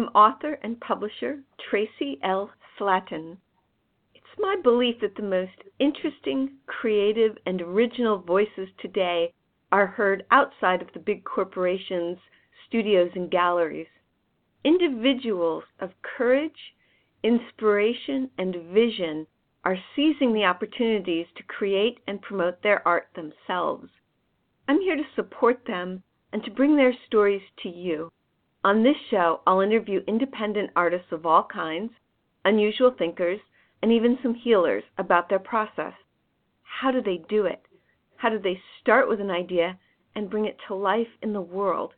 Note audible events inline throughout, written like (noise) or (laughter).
I'm author and publisher Traci L. Slatton. It's my belief that the most interesting, creative, and original voices today are heard outside of the big corporations, studios, and galleries. Individuals of courage, inspiration, and vision are seizing the opportunities to create and promote their art themselves. I'm here to support them and to bring their stories to you. On this show, I'll interview independent artists of all kinds, unusual thinkers, and even some healers about their process. How do they do it? How do they start with an idea and bring it to life in the world?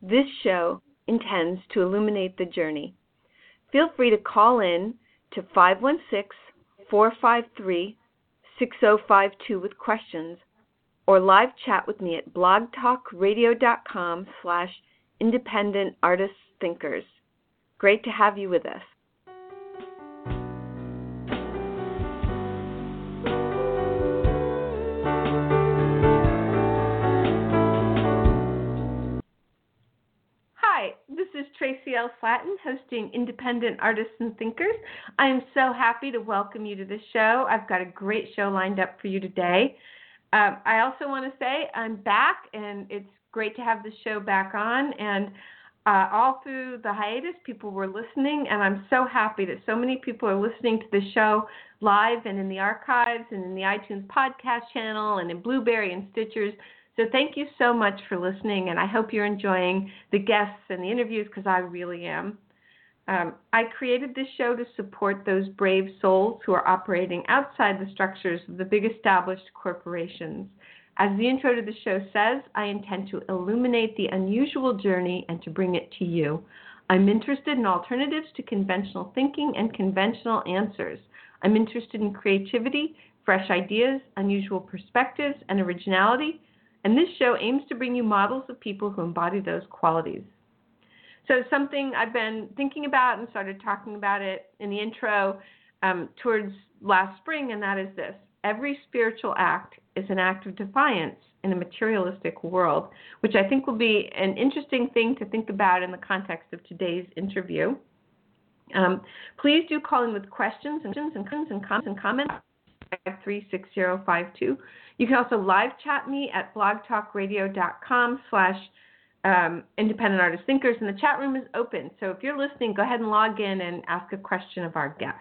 This show intends to illuminate the journey. Feel free to call in to 516 453 6052 with questions or live chat with me at blogtalkradio.com slash independent artists thinkers. Great to have you with us. Hi, this is Traci L. Slatton hosting Independent Artists and Thinkers. I am so happy to welcome you to the show. I've got a great show lined up for you today. Um, I also want to say I'm back, and it's great to have the show back on. And uh, all through the hiatus, people were listening, and I'm so happy that so many people are listening to the show live and in the archives and in the iTunes podcast channel and in Blubrry and Stitchers. So thank you so much for listening, and I hope you're enjoying the guests and the interviews because I really am. Um, I created this show to support those brave souls who are operating outside the structures of the big established corporations. As the intro to the show says, I intend to illuminate the unusual journey and to bring it to you. I'm interested in alternatives to conventional thinking and conventional answers. I'm interested in creativity, fresh ideas, unusual perspectives, and originality. And this show aims to bring you models of people who embody those qualities. So something I've been thinking about and started talking about it in the intro um, towards last spring, and that is this: every spiritual act is an act of defiance in a materialistic world, which I think will be an interesting thing to think about in the context of today's interview. Um, please do call in with questions and and comments and comments. 536052. You can also live chat me at blogtalkradio.com slash um, independent artist thinkers, and the chat room is open. So if you're listening, go ahead and log in and ask a question of our guest,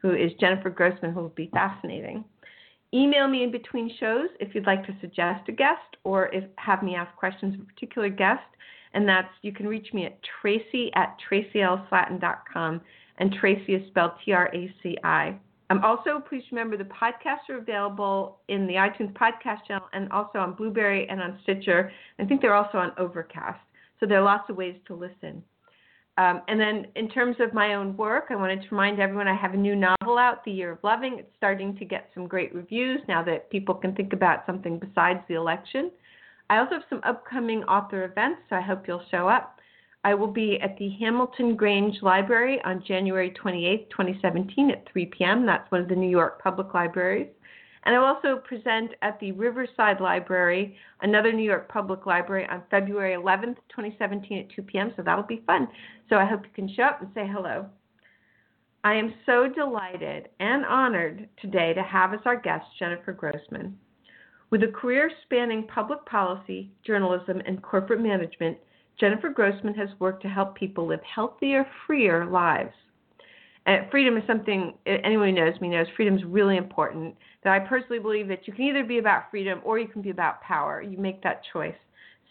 who is Jennifer Grossman, who will be fascinating. Email me in between shows if you'd like to suggest a guest or if have me ask questions of a particular guest. And that's you can reach me at traci at tracilslatton.com, and Traci is spelled T R A C I. Um, also, please remember the podcasts are available in the iTunes podcast channel and also on Blubrry and on Stitcher. I think they're also on Overcast. So there are lots of ways to listen. Um, and then, in terms of my own work, I wanted to remind everyone I have a new novel out, The Year of Loving. It's starting to get some great reviews now that people can think about something besides the election. I also have some upcoming author events, so I hope you'll show up. I will be at the Hamilton Grange Library on January 28, 2017 at 3 p.m. That's one of the New York Public Libraries. And I will also present at the Riverside Library, another New York Public Library, on February 11th, 2017 at 2 p.m. So that'll be fun. So I hope you can show up and say hello. I am so delighted and honored today to have as our guest Jennifer Grossman. With a career spanning public policy, journalism, and corporate management, Jennifer Grossman has worked to help people live healthier, freer lives. And freedom is something anyone who knows me knows freedom is really important. That I personally believe that you can either be about freedom or you can be about power. You make that choice.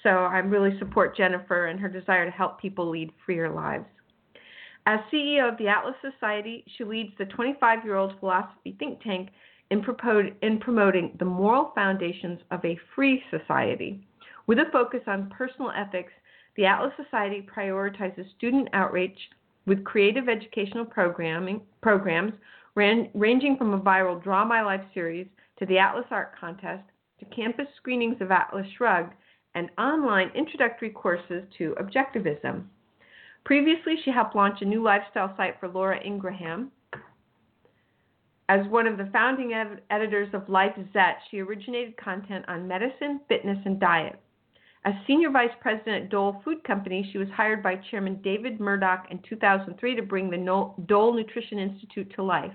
So I really support Jennifer and her desire to help people lead freer lives. As CEO of the Atlas Society, she leads the 25 year old philosophy think tank in, in promoting the moral foundations of a free society with a focus on personal ethics the Atlas Society prioritizes student outreach with creative educational programming programs ran, ranging from a viral Draw My Life series to the Atlas Art Contest to campus screenings of Atlas Shrugged and online introductory courses to objectivism. Previously, she helped launch a new lifestyle site for Laura Ingraham. As one of the founding ed- editors of Life Zet, she originated content on medicine, fitness, and diet. As senior vice president at Dole Food Company, she was hired by Chairman David Murdock in 2003 to bring the Dole Nutrition Institute to life.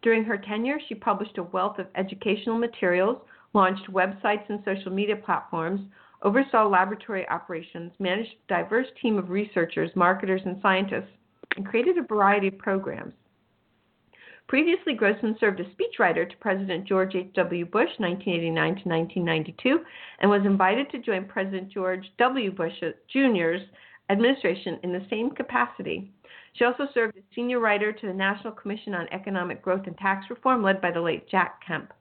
During her tenure, she published a wealth of educational materials, launched websites and social media platforms, oversaw laboratory operations, managed a diverse team of researchers, marketers, and scientists, and created a variety of programs. Previously, Grossman served as speechwriter to President George H.W. Bush 1989 to 1992 and was invited to join President George W. Bush Jr.'s administration in the same capacity. She also served as senior writer to the National Commission on Economic Growth and Tax Reform, led by the late Jack Kemp.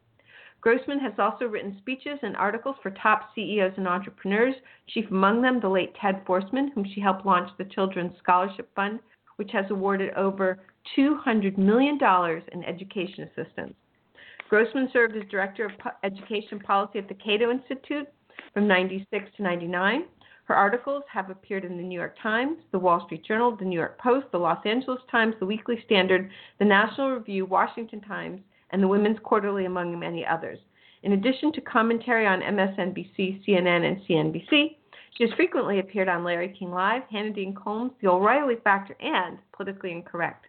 Grossman has also written speeches and articles for top CEOs and entrepreneurs, chief among them the late Ted Forstmann, whom she helped launch the Children's Scholarship Fund, which has awarded over $200 million in education assistance. Grossman served as Director of Education Policy at the Cato Institute from 96 to 99. Her articles have appeared in the New York Times, the Wall Street Journal, the New York Post, the Los Angeles Times, the Weekly Standard, the National Review, Washington Times, and the Women's Quarterly, among many others. In addition to commentary on MSNBC, CNN, and CNBC, she has frequently appeared on Larry King Live, Hannity and Colmes, The O'Reilly Factor, and Politically Incorrect.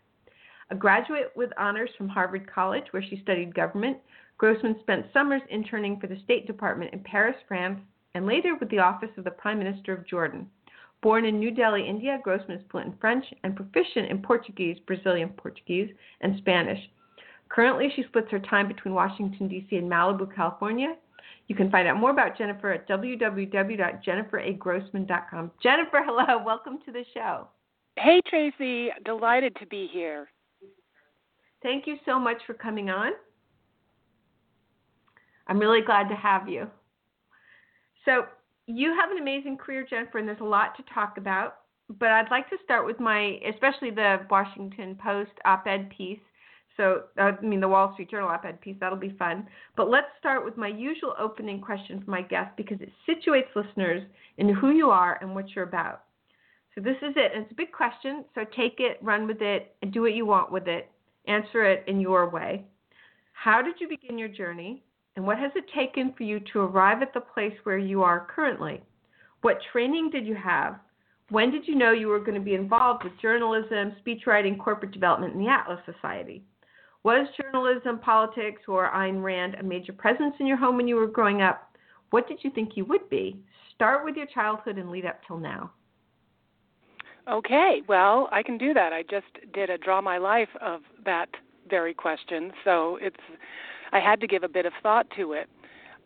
A graduate with honors from Harvard College, where she studied government, Grossman spent summers interning for the State Department in Paris, France, and later with the Office of the Prime Minister of Jordan. Born in New Delhi, India, Grossman is fluent in French and proficient in Portuguese, Brazilian Portuguese, and Spanish. Currently, she splits her time between Washington, D.C. and Malibu, California. You can find out more about Jennifer at www.jenniferagrossman.com. Jennifer, (laughs) hello. Welcome to the show. Hey, Traci. Delighted to be here. Thank you so much for coming on. I'm really glad to have you. So, you have an amazing career, Jennifer, and there's a lot to talk about. But I'd like to start with my, especially the Washington Post op ed piece. So, uh, I mean, the Wall Street Journal op ed piece, that'll be fun. But let's start with my usual opening question for my guest because it situates listeners in who you are and what you're about. So, this is it. And it's a big question. So, take it, run with it, and do what you want with it. Answer it in your way. How did you begin your journey? And what has it taken for you to arrive at the place where you are currently? What training did you have? When did you know you were going to be involved with journalism, speechwriting, corporate development, and the Atlas Society? Was journalism, politics, or Ayn Rand a major presence in your home when you were growing up? What did you think you would be? Start with your childhood and lead up till now. Okay, well, I can do that. I just did a draw my life of that very question, so it's I had to give a bit of thought to it.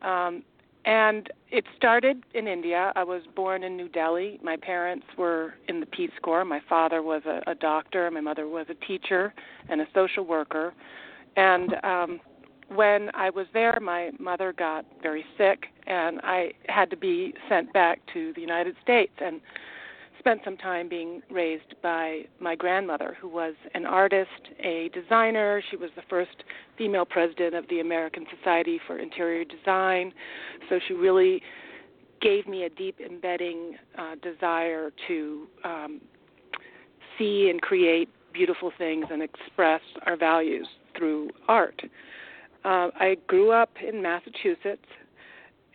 Um, and it started in India. I was born in New Delhi. My parents were in the Peace Corps. My father was a, a doctor. My mother was a teacher and a social worker. And um, when I was there, my mother got very sick, and I had to be sent back to the United States. And spent some time being raised by my grandmother, who was an artist, a designer. She was the first female president of the American Society for Interior Design. So she really gave me a deep embedding uh, desire to um, see and create beautiful things and express our values through art. Uh, I grew up in Massachusetts,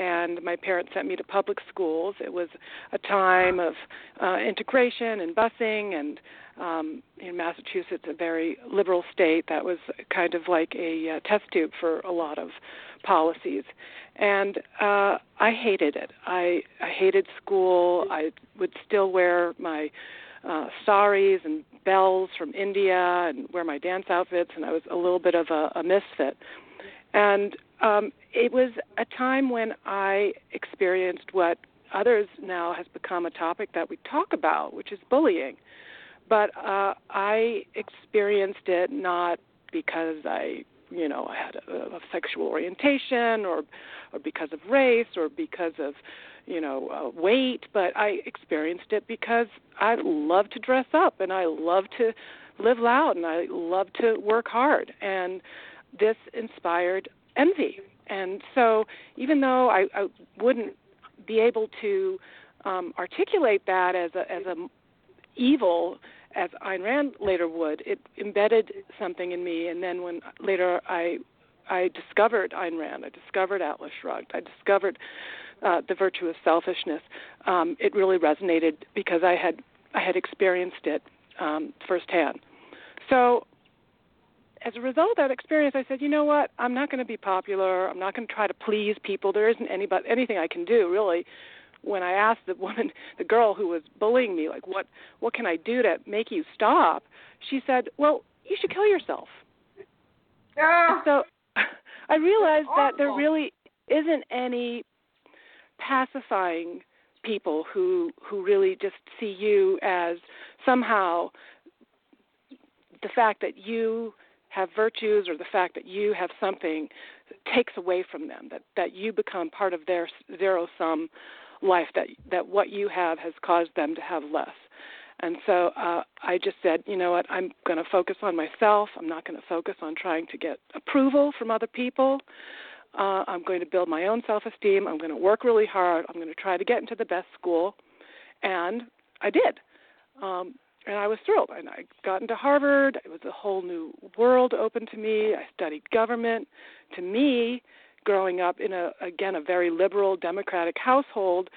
and my parents sent me to public schools. It was a time of uh, integration and busing, and um, in Massachusetts, a very liberal state, that was kind of like a uh, test tube for a lot of policies. And uh, I hated it. I, I hated school. I would still wear my uh, saris and bells from India and wear my dance outfits, and I was a little bit of a, a misfit. And um, it was a time when I experienced what others now has become a topic that we talk about, which is bullying. But uh, I experienced it not because I, you know, I had a, a sexual orientation or, or because of race or because of, you know, uh, weight, but I experienced it because I love to dress up and I love to live loud and I love to work hard and this inspired envy. And so, even though I, I wouldn't be able to um, articulate that as a as a evil as Ayn Rand later would, it embedded something in me. And then when later I I discovered Ayn Rand, I discovered Atlas Shrugged, I discovered uh, the virtue of selfishness, um, it really resonated because I had I had experienced it um, firsthand. So as a result of that experience, I said, you know what? I'm not going to be popular. I'm not going to try to please people. There isn't anybody, anything I can do really. When I asked the woman, (laughs) the girl who was bullying me, like, what what can I do to make you stop? She said, well, you should kill yourself. Ah, So (laughs) I realized that there really isn't any pacifying people who who really just see you as somehow the fact that you have virtues or the fact that you have something takes away from them that that you become part of their zero sum life that that what you have has caused them to have less and so uh, I just said, you know what, I'm going to focus on myself. I'm not going to focus on trying to get approval from other people. Uh, I'm going to build my own self esteem. I'm going to work really hard. I'm going to try to get into the best school. And I did. Um, and I was thrilled. And I got into Harvard. It was a whole new world open to me. I studied government. To me, growing up in a again a very liberal democratic household,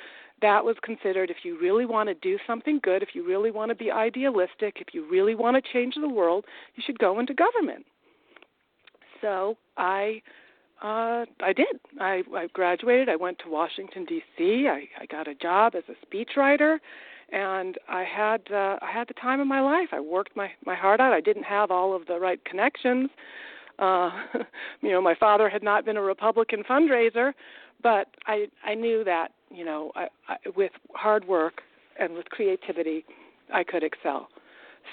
that was considered if you really want to do something good, if you really want to be idealistic, if you really want to change the world, you should go into government. So I uh I did. I I graduated. I went to Washington D.C. I I got a job as a speechwriter and I had uh I had the time of my life. I worked my my heart out. I didn't have all of the right connections. Uh (laughs) you know, my father had not been a Republican fundraiser, but I I knew that, you know, I, I with hard work and with creativity, I could excel.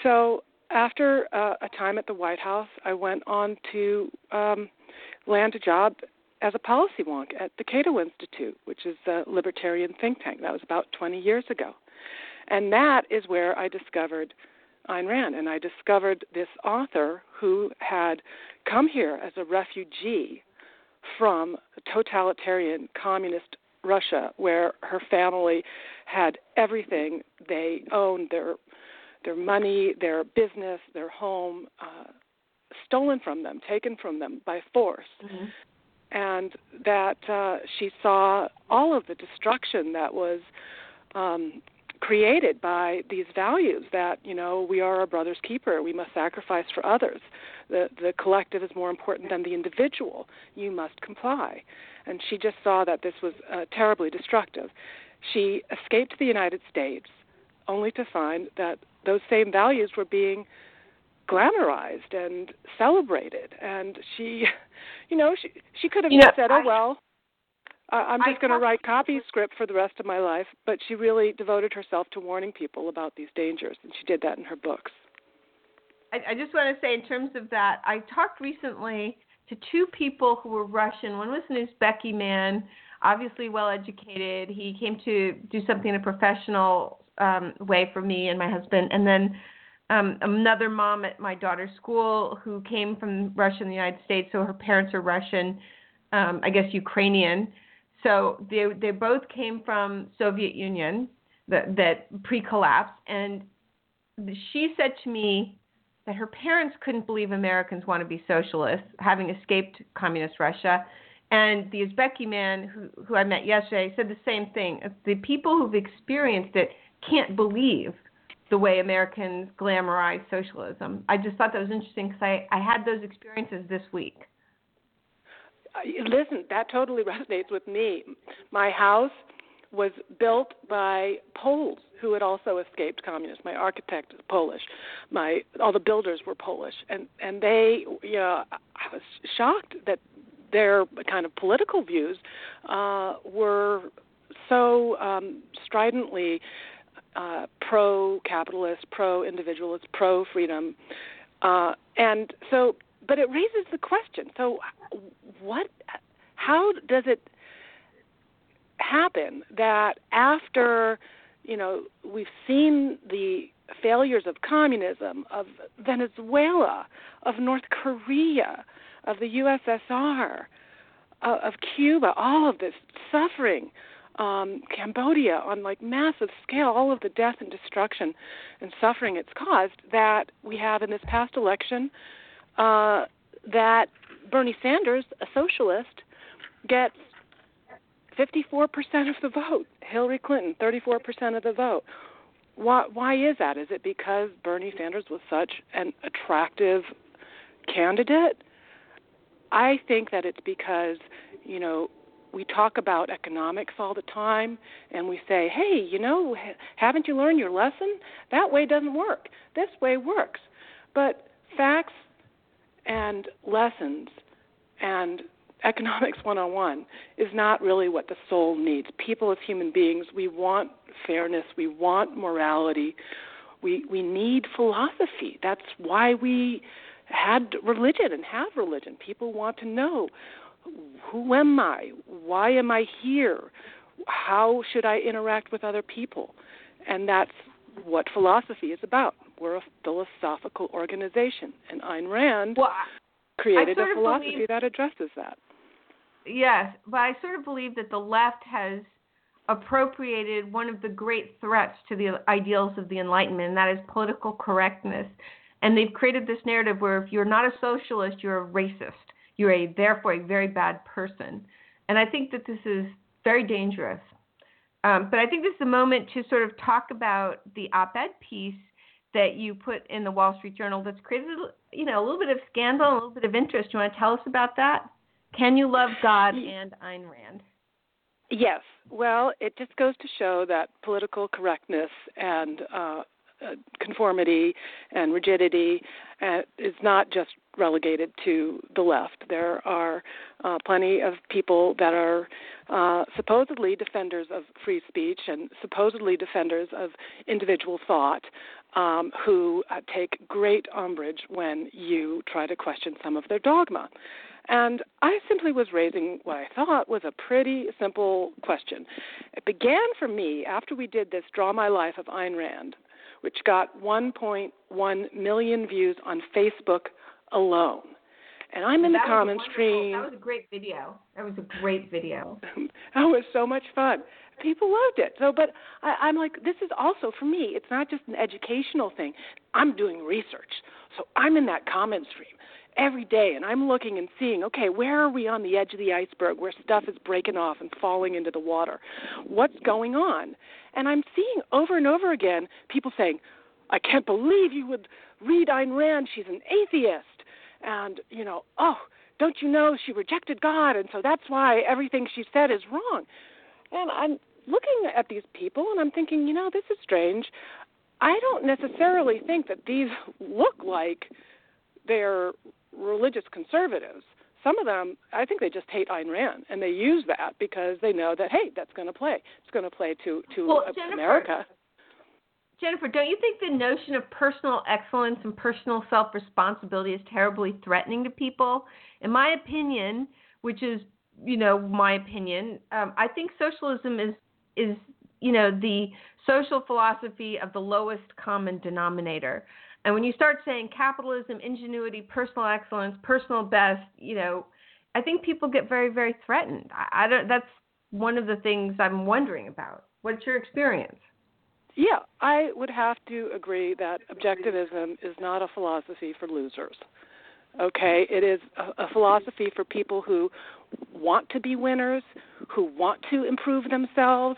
So after uh, a time at the White House, I went on to um, land a job as a policy wonk at the Cato Institute, which is a libertarian think tank. That was about 20 years ago. And that is where I discovered Ayn Rand. And I discovered this author who had come here as a refugee from totalitarian communist Russia, where her family had everything. They owned their their money, their business, their home, uh, stolen from them, taken from them by force. Mhm. And that uh, she saw all of the destruction that was um, created by these values that you know we are our brother's keeper we must sacrifice for others. The the collective is more important than the individual. You must comply. And she just saw that this was uh, terribly destructive. She escaped the united states only to find that those same values were being glamorized and celebrated. And she (laughs) you know she she could have You know, just said oh well I- I'm just going to write copy script for the rest of my life, but she really devoted herself to warning people about these dangers, and she did that in her books. I, I just want to say, in terms of that, I talked recently to two people who were Russian. One was an Uzbeki man, obviously well educated. He came to do something in a professional um, way for me and my husband. And then um, another mom at my daughter's school who came from Russia and the United States. So her parents are Russian, um, I guess Ukrainian. So they they both came from Soviet Union that that pre-collapse, and she said to me that her parents couldn't believe Americans want to be socialists, having escaped communist Russia. And the Uzbeki man who, who I met yesterday said the same thing. The people who've experienced it can't believe the way Americans glamorize socialism. I just thought that was interesting because I, I had those experiences this week. Listen, that totally (laughs) resonates with me. My house was built by Poles who had also escaped communism. My architect is Polish. My all the builders were Polish, and and they, you know, I was shocked that their kind of political views uh, were so um, stridently uh, pro-capitalist, pro-individualist, pro-freedom, uh, and so. But it raises the question: so, what? How does it happen that after you know we've seen the failures of communism, of Venezuela, of North Korea, of the USSR, uh, of Cuba, all of this suffering, um, Cambodia on like massive scale, all of the death and destruction and suffering it's caused, that we have in this past election, uh, that Bernie Sanders, a socialist, gets 54% of the vote. Hillary Clinton, 34% of the vote. Why, why is that? Is it because Bernie Sanders was such an attractive candidate? I think that it's because, you know, we talk about economics all the time and we say, hey, you know, haven't you learned your lesson? That way doesn't work. This way works. But facts and lessons and economics (laughs) 101 is not really what the soul needs. People as human beings, we want fairness, we want morality, we we need philosophy. That's why we had religion and have religion. People want to know who am I? Why am I here? How should I interact with other people? And that's what philosophy is about. We're a philosophical organization, and Ayn Rand well, created a philosophy believe, that addresses that. Yes, but I sort of believe that the left has appropriated one of the great threats to the ideals of the Enlightenment, and that is political correctness. And they've created this narrative where if you're not a socialist, you're a racist. You're a therefore a very bad person. And I think that this is very dangerous. Um, but I think this is a moment to sort of talk about the op-ed piece that you put in the Wall Street Journal that's created, you know, a little bit of scandal, a little bit of interest. Do you want to tell us about that? Can you love God and Ayn Rand? Yes. Well, it just goes to show that political correctness and uh, uh, conformity and rigidity uh, is not just relegated to the left. There are uh, plenty of people that are uh, supposedly defenders of free speech and supposedly defenders of individual thought um, who uh, take great umbrage when you try to question some of their dogma. And I simply was raising what I thought was a pretty simple question. It began for me after we did this Draw My Life of Ayn Rand, which got 1.1 million views on Facebook alone. And I'm in that the comment stream. That was a great video. That was a great video. (laughs) that was so much fun. People loved it. So, but I, I'm like, this is also for me. It's not just an educational thing. I'm doing research, so I'm in that comment stream every day and I'm looking and seeing, okay, where are we on the edge of the iceberg where stuff is breaking off and falling into the water? What's going on? And I'm seeing over and over again people saying, I can't believe you would read Ayn Rand. She's an atheist. And, you know, oh, don't you know she rejected God and so that's why everything she said is wrong. And I'm looking at these people and I'm thinking, you know, this is strange. I don't necessarily think that these (laughs) look like they're religious conservatives. Some of them, I think they just hate Ayn Rand, and they use that because they know that hey, that's going to play. It's going to play to to well, Jennifer, America. Jennifer, don't you think the notion of personal excellence and personal self responsibility is terribly threatening to people? In my opinion, which is you know my opinion, um, I think socialism is is you know the social philosophy of the lowest common denominator. And when you start saying capitalism, ingenuity, personal excellence, personal best, you know, I think people get very, very threatened. I, I don't. That's one of the things I'm wondering about. What's your experience? Yeah, I would have to agree that objectivism is not a philosophy for losers. Okay, it is a, a philosophy for people who want to be winners, who want to improve themselves,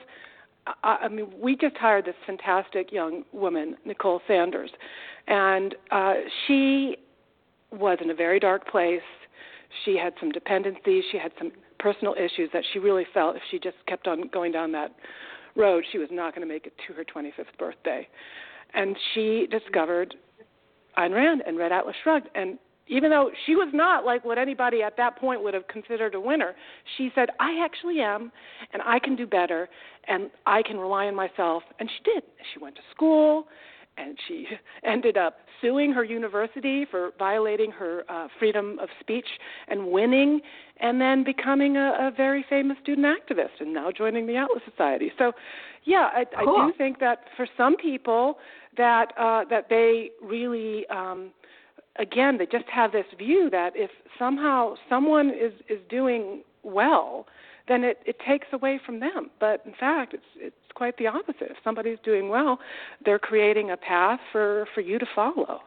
I, I mean, we just hired this fantastic young woman, Nicole Sanders, and uh, she was in a very dark place. She had some dependencies. She had some personal issues that she really felt if she just kept on going down that road, she was not going to make it to her 25th birthday. And she discovered Ayn Rand and read Atlas Shrugged, and even though she was not like what anybody at that point would have considered a winner, she said, I actually am, and I can do better, and I can rely on myself. And she did. She went to school, and she (laughs) ended up suing her university for violating her uh, freedom of speech and winning, and then becoming a, a very famous student activist, and now joining the Atlas Society. So, yeah, I, cool. I do think that for some people, that uh, that they really. Um, again, they just have this view that if somehow someone is is doing well, then it it takes away from them. But in fact, it's it's quite the opposite. If somebody's doing well, they're creating a path for for you to follow.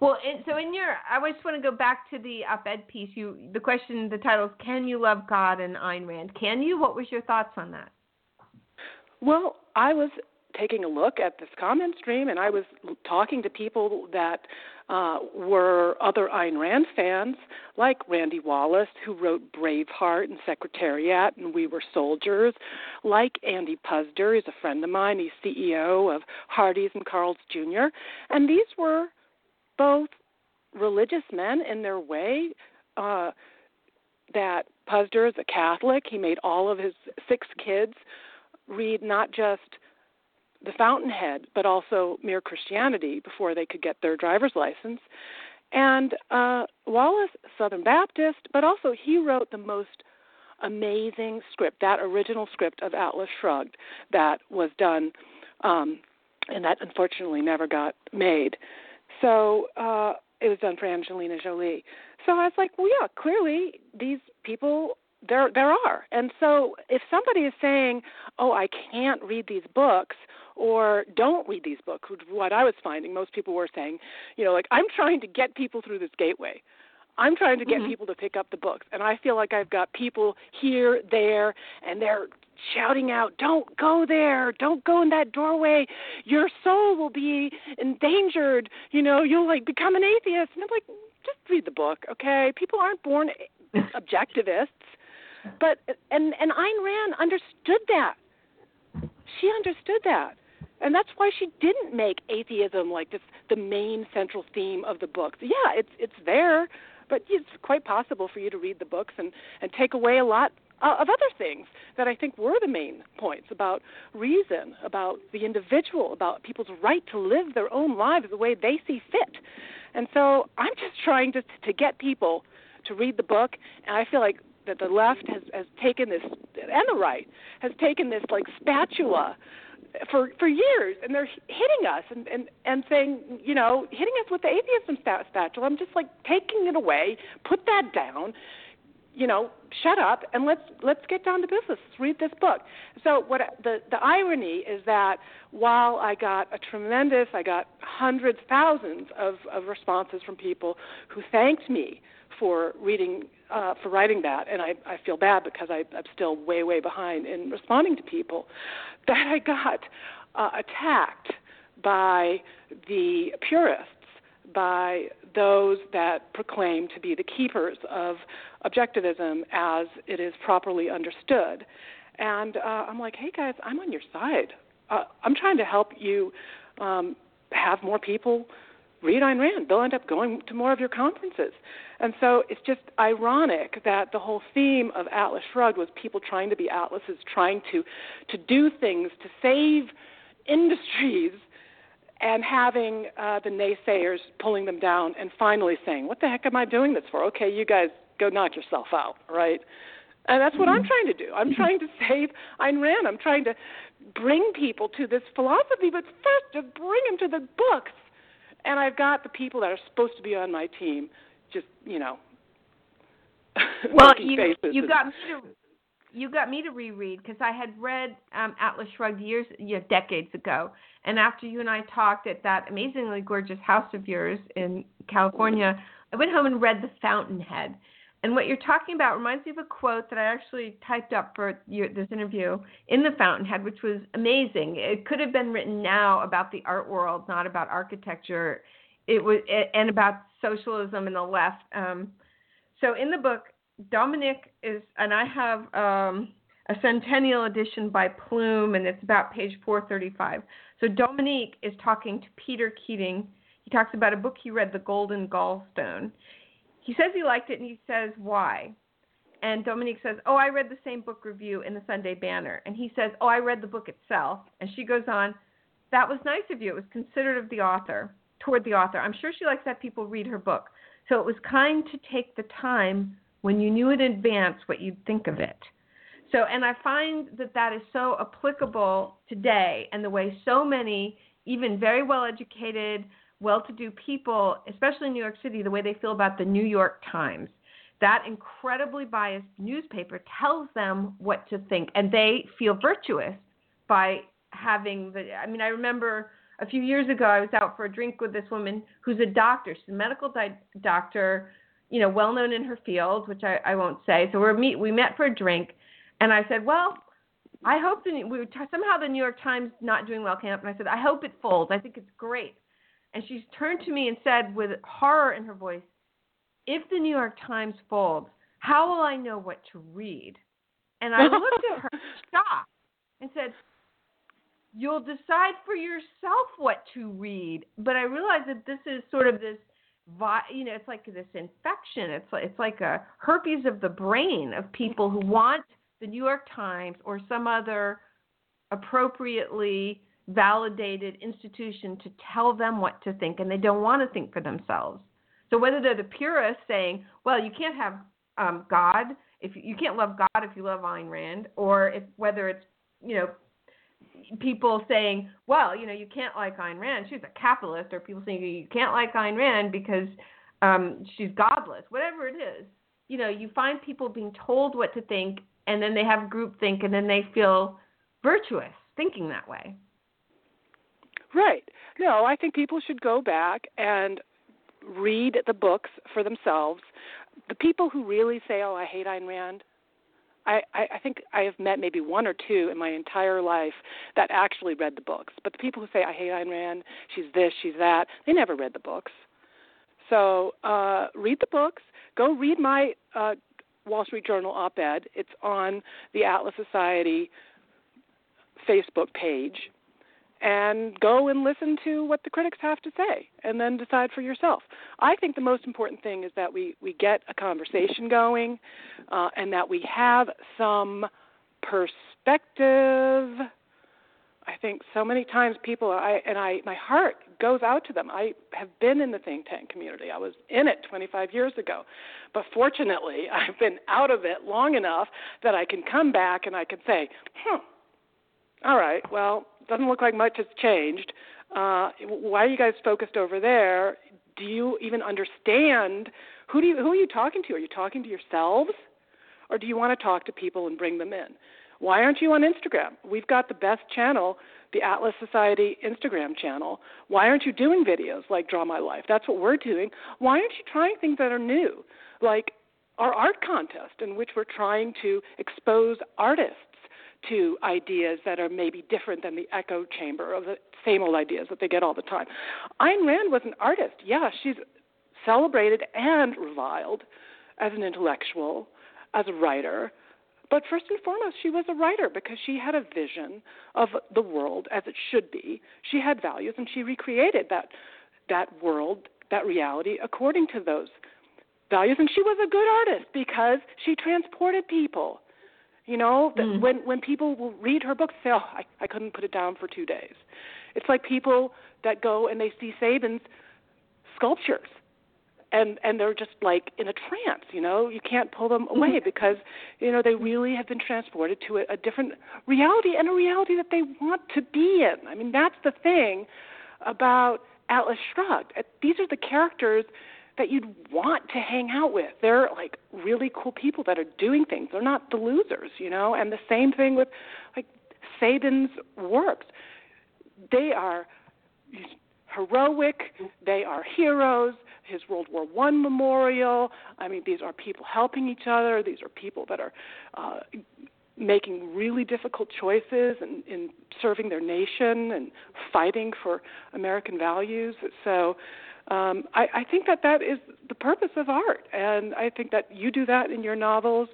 Well, so in your, I just want to go back to the op-ed piece. You, the question, the title is "Can you love God and Ayn Rand?" Can you? What was your thoughts on that? Well, I was taking a look at this comment stream, and I was talking to people that uh, were other Ayn Rand fans, like Randy Wallace, who wrote Braveheart and Secretariat, and We Were Soldiers, like Andy Puzder, who's a friend of mine. He's CEO of Hardee's and Carl's Jr. And these were both religious men in their way. Uh, that Puzder is a Catholic. He made all of his six kids read not just the Fountainhead, but also Mere Christianity before they could get their driver's license. And uh, Wallace, Southern Baptist, but also he wrote the most amazing script, that original script of Atlas Shrugged that was done, um, and that unfortunately never got made. So uh, it was done for Angelina Jolie. So I was like, well, yeah, clearly these people there there are. And so if somebody is saying, "Oh, I can't read these books," or "Don't read these books," which what I was finding most people were saying, you know, like I'm trying to get people through this gateway. I'm trying to get mm-hmm. people to pick up the books, and I feel like I've got people here, there, and they're shouting out, "Don't go there! Don't go in that doorway! Your soul will be endangered. You know, you'll like become an atheist." And I'm like, just read the book, okay? People aren't born (laughs) objectivists. But and and Ayn Rand understood that. She understood that. And that's why she didn't make atheism like this the main central theme of the book. Yeah, it's it's there, but it's quite possible for you to read the books and and take away a lot uh, of other things that I think were the main points about reason, about the individual, about people's right to live their own lives the way they see fit. And so I'm just trying to to get people to read the book, and I feel like that the left has has taken this and the right has taken this like spatula for for years and they're hitting us and and and saying you know hitting us with the atheism spatula i'm just like taking it away put that down you know shut up and let's let's get down to business let's read this book so what the the irony is that while i got a tremendous i got hundreds thousands of of responses from people who thanked me for reading uh, for writing that, and I, I feel bad because I, I'm still way way behind in responding to people. That I got uh, attacked by the purists, by those that proclaim to be the keepers of objectivism as it is properly understood. And uh, I'm like, hey guys, I'm on your side. Uh, I'm trying to help you um, have more people read Ayn Rand. They'll end up going to more of your conferences. And so it's just ironic that the whole theme of Atlas Shrugged was people trying to be atlases, trying to to do things to save industries, and having uh, the naysayers pulling them down, and finally saying, "What the heck am I doing this for? Okay, you guys go knock yourself out, right?" And that's what I'm trying to do. I'm trying to save Ayn Rand. I'm trying to bring people to this philosophy, but first, just bring them to the books and I've got the people that are supposed to be on my team, just you know. (laughs) well, you you got me to you got me to reread because I had read um, Atlas Shrugged years, yeah, decades ago, and after you and I talked at that amazingly gorgeous house of yours in California, I went home and read The Fountainhead, and what you're talking about reminds me of a quote that I actually typed up for your, this interview in The Fountainhead, which was amazing. It could have been written now about the art world, not about architecture. It was and about socialism and the left. Um, so in the book, Dominique is, and I have um, a centennial edition by Plume, and it's about page 435. So Dominique is talking to Peter Keating. He talks about a book he read, The Gallant Gallstone he says he liked it and he says why. And Dominique says, Oh, I read the same book review in the Sunday Banner. And he says, Oh, I read the book itself. And she goes on, That was nice of you. It was considerate of the author, toward the author. I'm sure she likes that people read her book. So it was kind to take the time when you knew in advance what you'd think of it. So, and I find that that is so applicable today and the way so many, even very well educated, well to do people, especially in New York City, the way they feel about the New York Times. That incredibly biased newspaper tells them what to think, and they feel virtuous by having the. I mean, I remember a few years ago, I was out for a drink with this woman who's a doctor. She's a medical di- doctor, you know, well known in her field, which I, I won't say. So we're meet we met for a drink, and I said, well, I hope the we were t- somehow the New York Times not doing well came up, and I said, I hope it folds. I think it's great. And she turned to me and said with horror in her voice, if the New York Times folds, how will I know what to read? And I looked at her (laughs) shocked and said, You'll decide for yourself what to read. But I realized that this is sort of this you know, it's like this infection. It's like, it's like a herpes of the brain of people who want the New York Times or some other appropriately validated institution to tell them what to think, and they don't want to think for themselves. So whether they're the purists saying, "Well, you can't have um, God if you can't love God if you love Ayn Rand," or if whether it's you know people saying, well, you know, you can't like Ayn Rand, she's a capitalist, or people saying you can't like Ayn Rand because um, she's godless, whatever it is. You know, you find people being told what to think, and then they have groupthink, and then they feel virtuous thinking that way. Right. No, I think people should go back and read the books for themselves. The people who really say, "Oh, I hate Ayn Rand," I, I, think I have met maybe one or two in my entire life that actually read the books. But the people who say I hate Ayn Rand, she's this, she's that, they never read the books. So uh, read the books. Go read my uh, Wall Street Journal op-ed. It's on the Atlas Society Facebook page and go and listen to what the critics have to say and then decide for yourself. I think the most important thing is that we, we get a conversation going uh, and that we have some perspective. I think so many times people I and I my heart goes out to them. I have been in the think tank community. I was in it 25 years ago. But fortunately, (laughs) I've been out of it long enough that I can come back and I can say, "Hmm. All right. Well, doesn't look like much has changed. Uh, why are you guys focused over there? Do you even understand who do you, who are you talking to? Are you talking to yourselves, or do you want to talk to people and bring them in? Why aren't you on Instagram? We've got the best channel, the Atlas Society Instagram channel. Why aren't you doing videos like Draw My Life? That's what we're doing. Why aren't you trying things that are new, like our art contest, in which we're trying to expose artists to ideas that are maybe different than the echo chamber of the same old ideas that they get all the time. Ayn Rand was an artist. Yeah, she's celebrated and reviled as an intellectual, as a writer. But first and foremost, she was a writer because she had a vision of the world as it should be. She had values, and she recreated that that world, that reality, according to those values. And she was a good artist because she transported people. You know, mm. when when people will read her books, say, "Oh, I, I couldn't put it down for two days." It's like people that go and they see Sabin's sculptures, and and they're just like in a trance. You know, you can't pull them away mm-hmm. because you know they really have been transported to a, a different reality and a reality that they want to be in. I mean, that's the thing about Atlas Shrugged. These are the characters that you'd want to hang out with. They're like really cool people that are doing things. They're not the losers, you know. And the same thing with like Sabin's works. They are heroic. They are heroes. His World War One memorial. I mean, these are people helping each other. These are people that are uh, making really difficult choices and in serving their nation and fighting for American values. So um, I, I think that that is the purpose of art, and I think that you do that in your novels.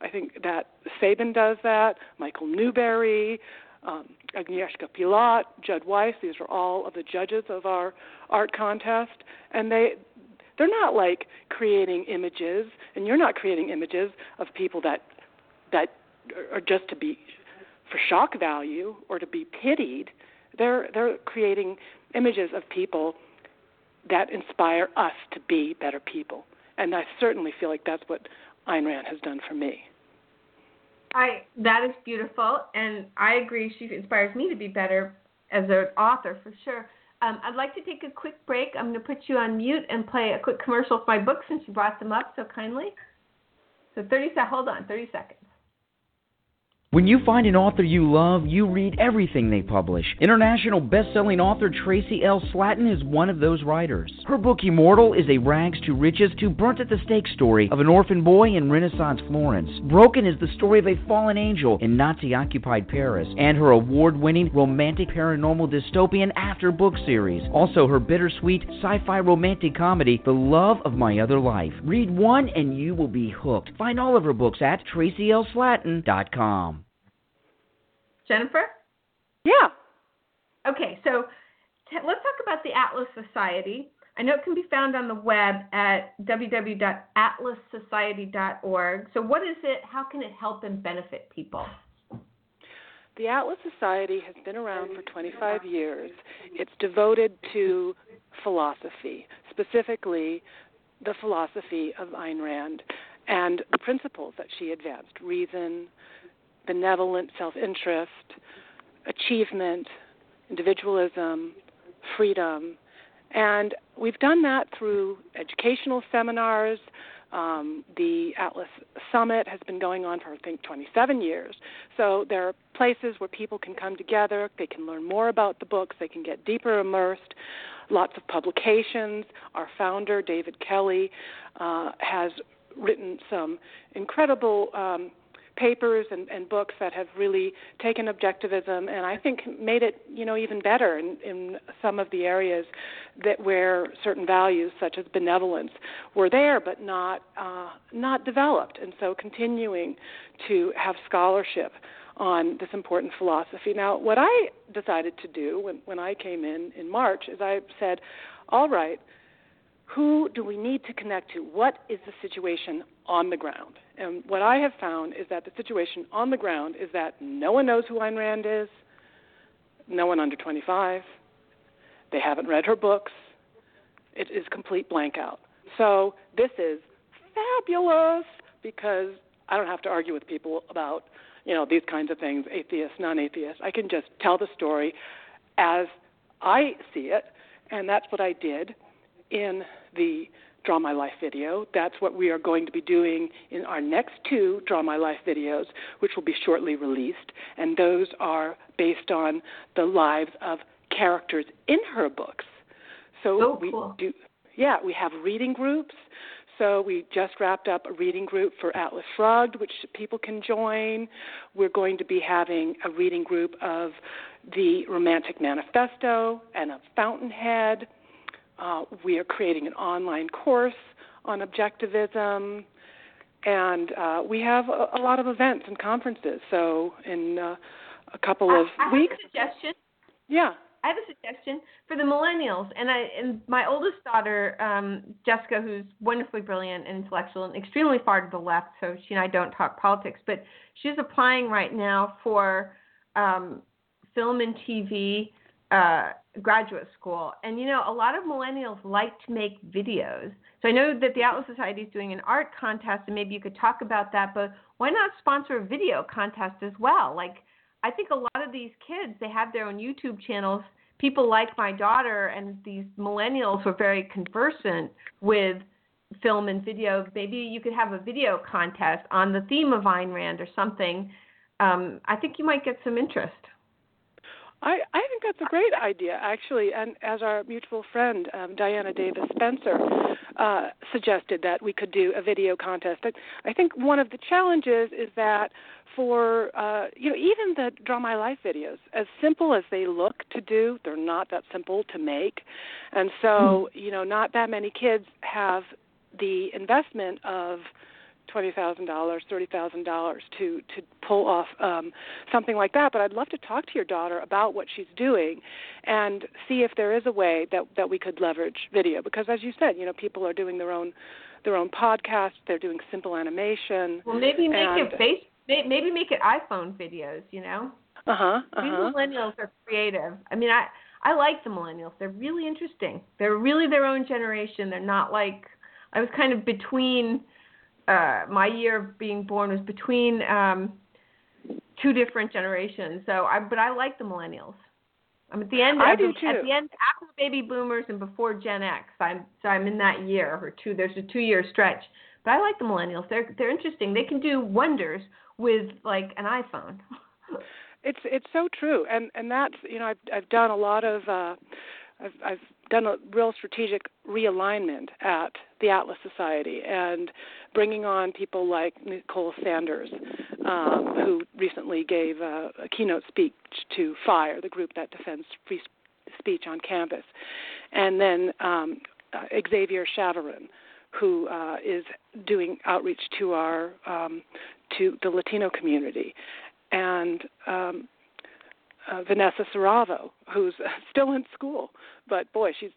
I think that Sabin does that. Michael Newberry, um, Agnieszka Pilat, Judd Weiss. These are all of the judges of our art contest, and they they're not like creating images, and you're not creating images of people that that are just to be for shock value or to be pitied. They're they're creating images of people that inspire us to be better people. And I certainly feel like that's what Ayn Rand has done for me. I that is beautiful, and I agree. She inspires me to be better as an author for sure. Um, I'd like to take a quick break. I'm going to put you on mute and play a quick commercial for my book since you brought them up so kindly. So 30 seconds. Hold on, 30 seconds. When you find an author you love, you read everything they publish. International best-selling author Traci L. Slatton is one of those writers. Her book Immortal is a rags to riches to burnt at the stake story of an orphan boy in Renaissance Florence. Broken is the story of a fallen angel in Nazi-occupied Paris, and her award-winning romantic paranormal dystopian After book series. Also her bittersweet sci-fi romantic comedy The Love of My Other Life. Read one and you will be hooked. Find all of her books at tracilslatton.com. Jennifer? Yeah. Okay, so t- let's talk about the Atlas Society. I know it can be found on the web at www.atlassociety.org. So, what is it? How can it help and benefit people? The Atlas Society has been around for 25 years. It's devoted to philosophy, specifically the philosophy of Ayn Rand and the principles that she advanced reason, benevolent self interest, achievement, individualism, freedom. And we've done that through educational seminars. Um, the Atlas Summit has been going on for, I think, 27 years. So there are places where people can come together, they can learn more about the books, they can get deeper immersed. Lots of publications. Our founder, David Kelley, uh, has written some incredible um, papers and, and books that have really taken objectivism and I think made it you know even better in, in some of the areas that where certain values such as benevolence were there but not uh, not developed and so continuing to have scholarship on this important philosophy. Now, what I decided to do when, when I came in in March is I said, all right, who do we need to connect to? What is the situation on the ground? And what I have found is that the situation on the ground is that no one knows who Ayn Rand is, no one under 25, they haven't read her books, it is complete blank out. So this is fabulous because I don't have to argue with people about you know these kinds of things, atheists, non-atheists. I can just tell the story as I see it, and that's what I did in the Draw My Life video. That's what we are going to be doing in our next two Draw My Life videos, which will be shortly released. And those are based on the lives of characters in her books. So oh, we cool. do yeah, we have reading groups. So we just wrapped up a reading group for Atlas Shrugged, which people can join. We're going to be having a reading group of the Romantic Manifesto and a Fountainhead uh, we are creating an online course on objectivism, and uh, we have a, a, lot of events and conferences. So in uh, a couple of I, I weeks. Have a suggestion. Yeah. I have a suggestion for the millennials, and I and my oldest daughter, um, Jessica, who's wonderfully brilliant and intellectual and extremely far to the left. So she and I don't talk politics, but she's applying right now for um, film and TV uh, graduate school. And you know, a lot of millennials like to make videos. So I know that the Atlas Society is doing an art contest, and maybe you could talk about that. But why not sponsor a video contest as well? Like, I think a lot of these kids, they have their own YouTube channels. People like my daughter and these millennials who are very conversant with film and video. Maybe you could have a video contest on the theme of Ayn Rand or something. Um, I think you might get some interest. I, I think that's a great idea, actually. And as our mutual friend um, Diana Davis Spencer uh, suggested that we could do a video contest. I, I think one of the challenges is that for uh, you know even the Draw My Life videos, as simple as they look to do, they're not that simple to make, and so hmm. you know not that many kids have the investment of twenty thousand dollars, thirty thousand dollars to to pull off um, something like that. But I'd love to talk to your daughter about what she's doing, and see if there is a way that that we could leverage video. Because as you said, you know, people are doing their own their own podcasts. They're doing simple animation. Well, maybe make and, it face. Maybe make it iPhone videos. You know. Uh huh. Uh-huh. These millennials are creative. I mean, I I like the millennials. They're really interesting. They're really their own generation. They're not like I was kind of between uh, my year of being born was between um, two different generations. So, I but I like the millennials. I'm at the end. I of, do too. At the end, after the baby boomers and before Gen X. I'm so I'm in that year or two. There's a two year stretch. But I like the millennials. They're they're interesting. They can do wonders with like an iPhone. (laughs) it's it's so true, and and that's you know I've I've done a lot of uh, I've I've done a real strategic realignment at the Atlas Society and bringing on people like Nicole Sanders, um, who recently gave a, a keynote speech to FIRE, the group that defends free speech on campus, and then um, uh, Xavier Chavarin, who uh, is doing outreach to our um, to the Latino community, and um, uh, Vanessa Saravo, who's (laughs) still in school, but boy, she's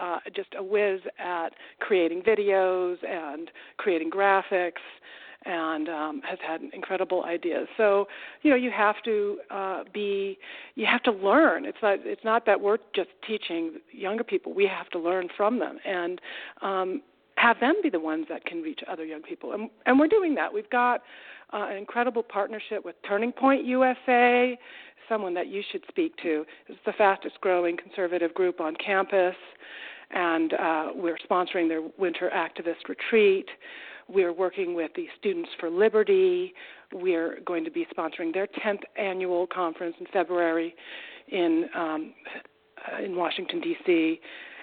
uh, just a whiz at creating videos and creating graphics and um, has had incredible ideas. So, you know, you have to uh, be, you have to learn. It's not, it's not that we're just teaching younger people. We have to learn from them and um, have them be the ones that can reach other young people. And, and we're doing that. We've got uh, an incredible partnership with Turning Point USA, someone that you should speak to. It's the fastest growing conservative group on campus, and uh, we're sponsoring their winter activist retreat. We're working with the Students for Liberty. We're going to be sponsoring their 10th annual conference in February in um, in Washington D.C.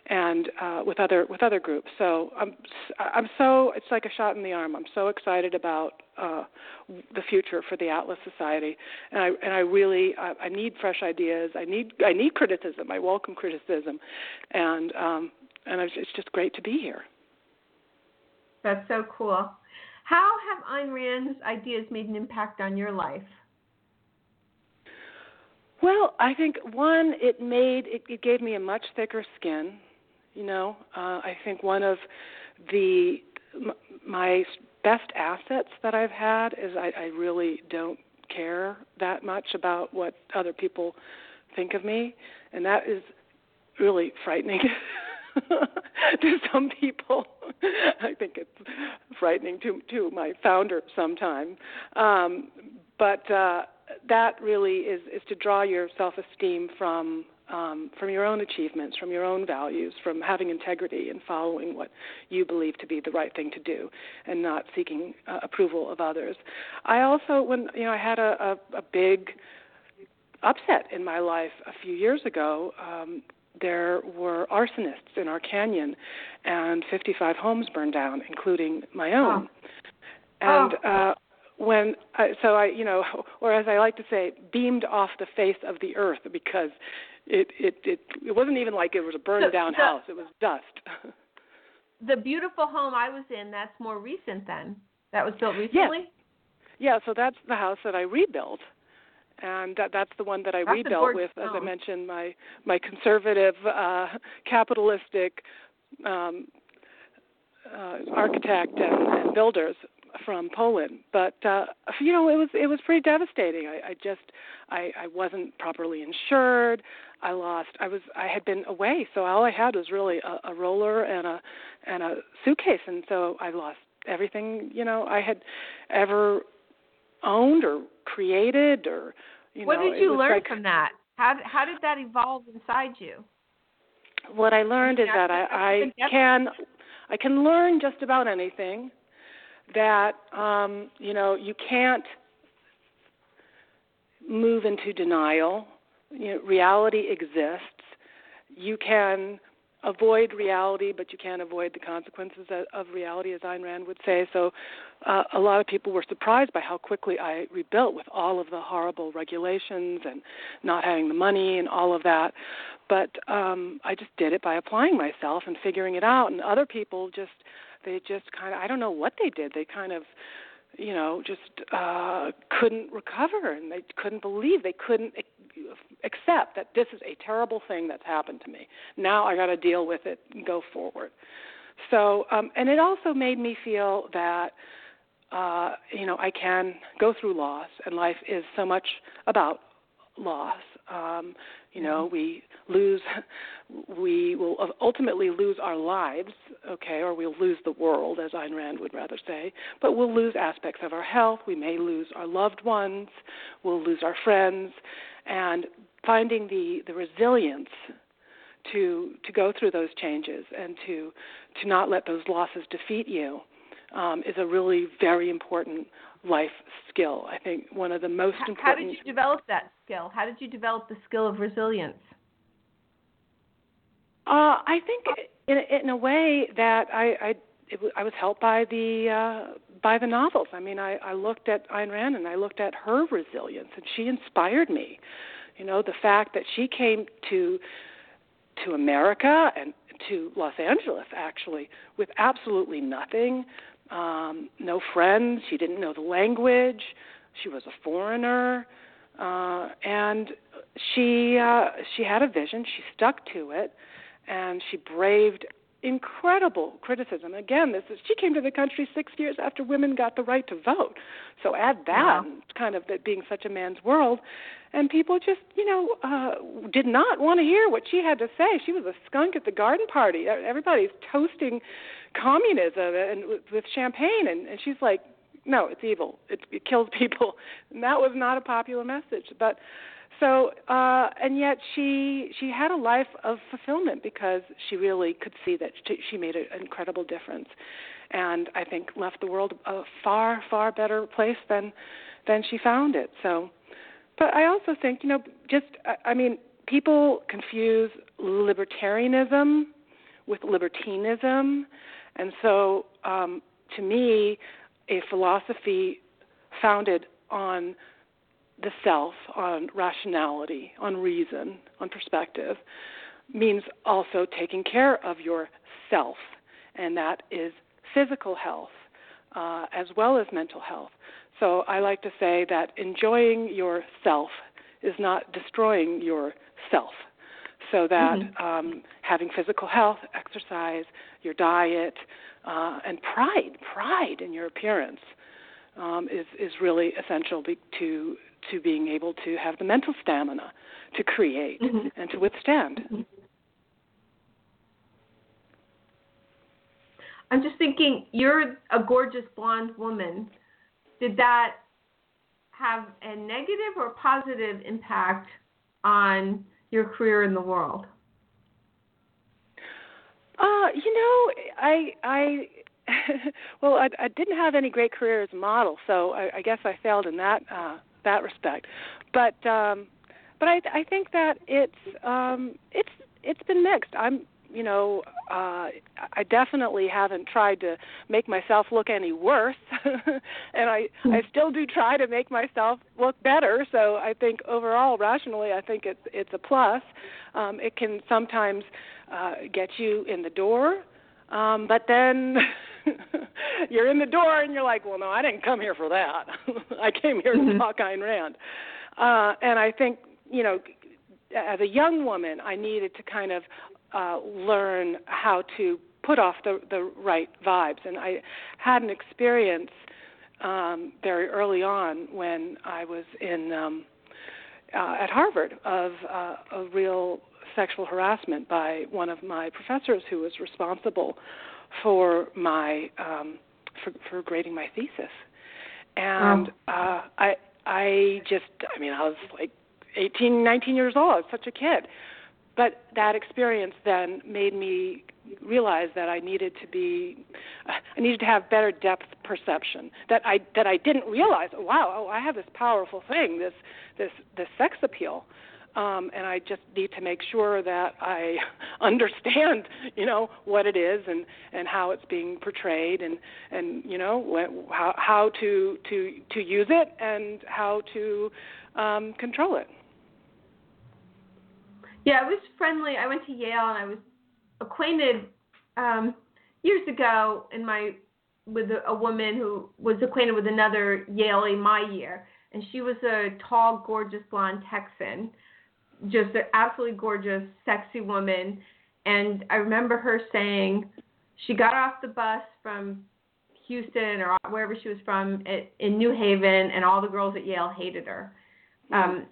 and uh, with other with other groups. So I'm I'm so it's like a shot in the arm. I'm so excited about uh, the future for the Atlas Society, and I and I really I, I need fresh ideas. I need I need criticism. I welcome criticism, and um, and it's just great to be here. That's so cool. How have Ayn Rand's ideas made an impact on your life? Well, I think one, it made it, it gave me a much thicker skin. You know, uh, I think one of the m- my best assets that I've had is I, I really don't care that much about what other people think of me, and that is really frightening. (laughs) to some people. I think it's frightening to to my founder sometime. Um, but uh, that really is is to draw your self esteem from um, from your own achievements, from your own values, from having integrity and following what you believe to be the right thing to do, and not seeking uh, approval of others. I also, when you know, I had a, a, a big upset in my life a few years ago. Um, there were arsonists in our canyon, and 55 homes burned down, including my own. Oh. And oh. uh, when I, so I, you know, (laughs) or as I like to say, beamed off the face of the earth because it it it, it wasn't even like it was a burned down house; it was dust. (laughs) the beautiful home I was in, that's more recent then. That was built recently. Yes. Yeah, so that's the house that I rebuilt and that, that's the one that I that's rebuilt with, as I mentioned, my my conservative, uh, (laughs) capitalistic um, uh, architect and, and builders from Poland. But uh, you know, it was it was pretty devastating. I, I just I, I wasn't properly insured. I lost. I was I had been away, so all I had was really a, a roller and a and a suitcase, and so I lost everything you know I had ever owned or created or you what know, did you learn like, from that? How how did that evolve inside you? What I learned is that I, I can I can learn just about anything. That um, you know you can't move into denial. You know, reality exists. You can avoid reality, but you can't avoid the consequences of reality, as Ayn Rand would say. So, uh, a lot of people were surprised by how quickly I rebuilt with all of the horrible regulations and not having the money and all of that. But um, I just did it by applying myself and figuring it out. And other people just, they just kind of, I don't know what they did. They kind of, you know, just uh, couldn't recover and they couldn't believe they couldn't accept that this is a terrible thing that's happened to me. Now I got to deal with it and go forward. So, um, and it also made me feel that, uh, you know, I can go through loss, and life is so much about loss. Um, you know, mm-hmm. we lose, (laughs) we will ultimately lose our lives, okay, or we'll lose the world, as Ayn Rand would rather say. But we'll lose aspects of our health. We may lose our loved ones. We'll lose our friends, and finding the the resilience to to go through those changes and to to not let those losses defeat you um, is a really very important life skill. I think one of the most how, important. How did you develop that skill? How did you develop the skill of resilience? Uh, I think in, in a way that I I, it, I was helped by the uh, by the novels. I mean, I, I looked at Ayn Rand and I looked at her resilience, and she inspired me. You know, the fact that she came to to America and to Los Angeles actually with absolutely nothing, um, no friends. She didn't know the language. She was a foreigner, uh, and she uh, she had a vision. She stuck to it, and she braved incredible criticism. Again, this is she came to the country six years after women got the right to vote. So add that wow. kind of it being such a man's world, and people just you know uh, did not want to hear what she had to say. She was a skunk at the garden party. Everybody's toasting communism and with champagne, and, and she's like, no, it's evil. It, it kills (laughs) people. And that was not a popular message, but so uh and yet she she had a life of fulfillment because she really could see that she, she made an incredible difference and i think left the world a far far better place than than she found it so but i also think you know just i, I mean people confuse libertarianism with libertinism and so um to me a philosophy founded on the self, on rationality, on reason, on perspective, means also taking care of yourself, and that is physical health uh, as well as mental health. So I like to say that enjoying yourself is not destroying yourself. So that mm-hmm. um, having physical health, exercise, your diet, uh, and pride, pride in your appearance, um, is is really essential to to being able to have the mental stamina to create mm-hmm. and to withstand. Mm-hmm. I'm just thinking, you're a gorgeous blonde woman. Did that have a negative or positive impact on your career in the world? Uh, you know, I I (laughs) well, I, I didn't have any great career as a model, so I, I guess I failed in that uh, that respect. But um, but I, I think that it's um, it's it's been mixed. I'm you know uh, I definitely haven't tried to make myself look any worse, (laughs) and I I still do try to make myself look better. So I think overall, rationally, I think it's it's a plus. Um, it can sometimes uh, get you in the door, um, but then (laughs) you're in the door and you're like, well, no, I didn't come here for that. (laughs) I came here mm-hmm. to talk Ayn Rand. Uh, and I think, you know, as a young woman, I needed to kind of uh, learn how to put off the the right vibes. And I had an experience um, very early on when I was in um, uh, at Harvard of uh, a real sexual harassment by one of my professors who was responsible for my um, for, for grading my thesis, and uh, I I just I mean I was like 18, 19 years old. I was such a kid, but that experience then made me realize that I needed to be I needed to have better depth perception that I that I didn't realize oh, wow oh I have this powerful thing this this this sex appeal um, and I just need to make sure that I (laughs) understand, you know, what it is and and how it's being portrayed, and and you know how how to to to use it and how to um, control it. Yeah, I was friendly. I went to Yale and I was acquainted um, years ago in my with a, a woman who was acquainted with another Yale my year, and she was a tall, gorgeous blonde Texan just an absolutely gorgeous, sexy woman. And I remember her saying she got off the bus from Houston or wherever she was from at, in New Haven, and all the girls at Yale hated her. Um,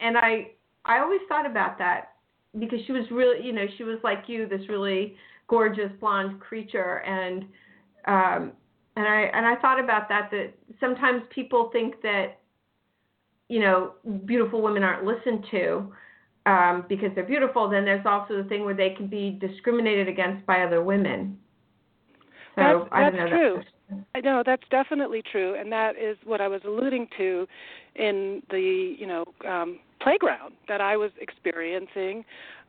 and I I always thought about that because she was really, you know, she was like you, this really gorgeous blonde creature, and um, and I and I thought about that that sometimes people think that you know, beautiful women aren't listened to um, because they're beautiful, then there's also the thing where they can be discriminated against by other women. So that's, I that's don't know. true. That's, I know that's definitely true, and that is what I was alluding to in the you know um, playground that I was experiencing.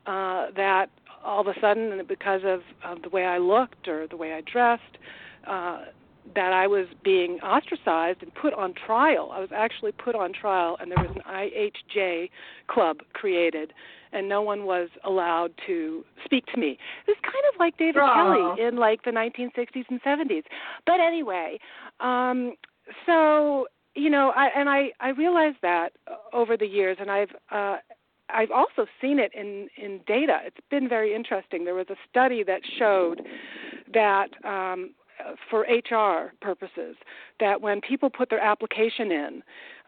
Uh, that all of a sudden, because of, of the way I looked or the way I dressed, uh, that I was being ostracized and put on trial. I was actually put on trial, and there was an IHJ club created, and no one was allowed to speak to me. It was kind of like David Kelly in like the 1960s and 70s. But anyway, um, so you know, I, and I I realized that over the years, and I've uh, I've also seen it in in data. It's been very interesting. There was a study that showed that um, for HR purposes that when people put their application in,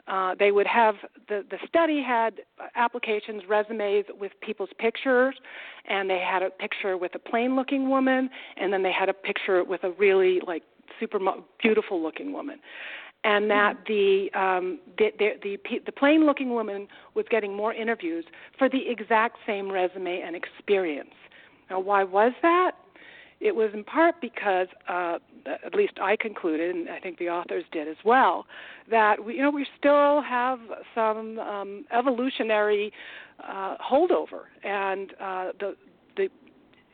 uh, they would have the the study had applications resumes with people's pictures and they had a picture with a plain looking woman and then they had a picture with a really like super beautiful looking woman. And that the um the the the, the plain looking woman was getting more interviews for the exact same resume and experience. Now why was that it was in part because, uh, at least I concluded, and I think the authors did as well, that we, you know we still have some um, evolutionary uh, holdover, and uh, the the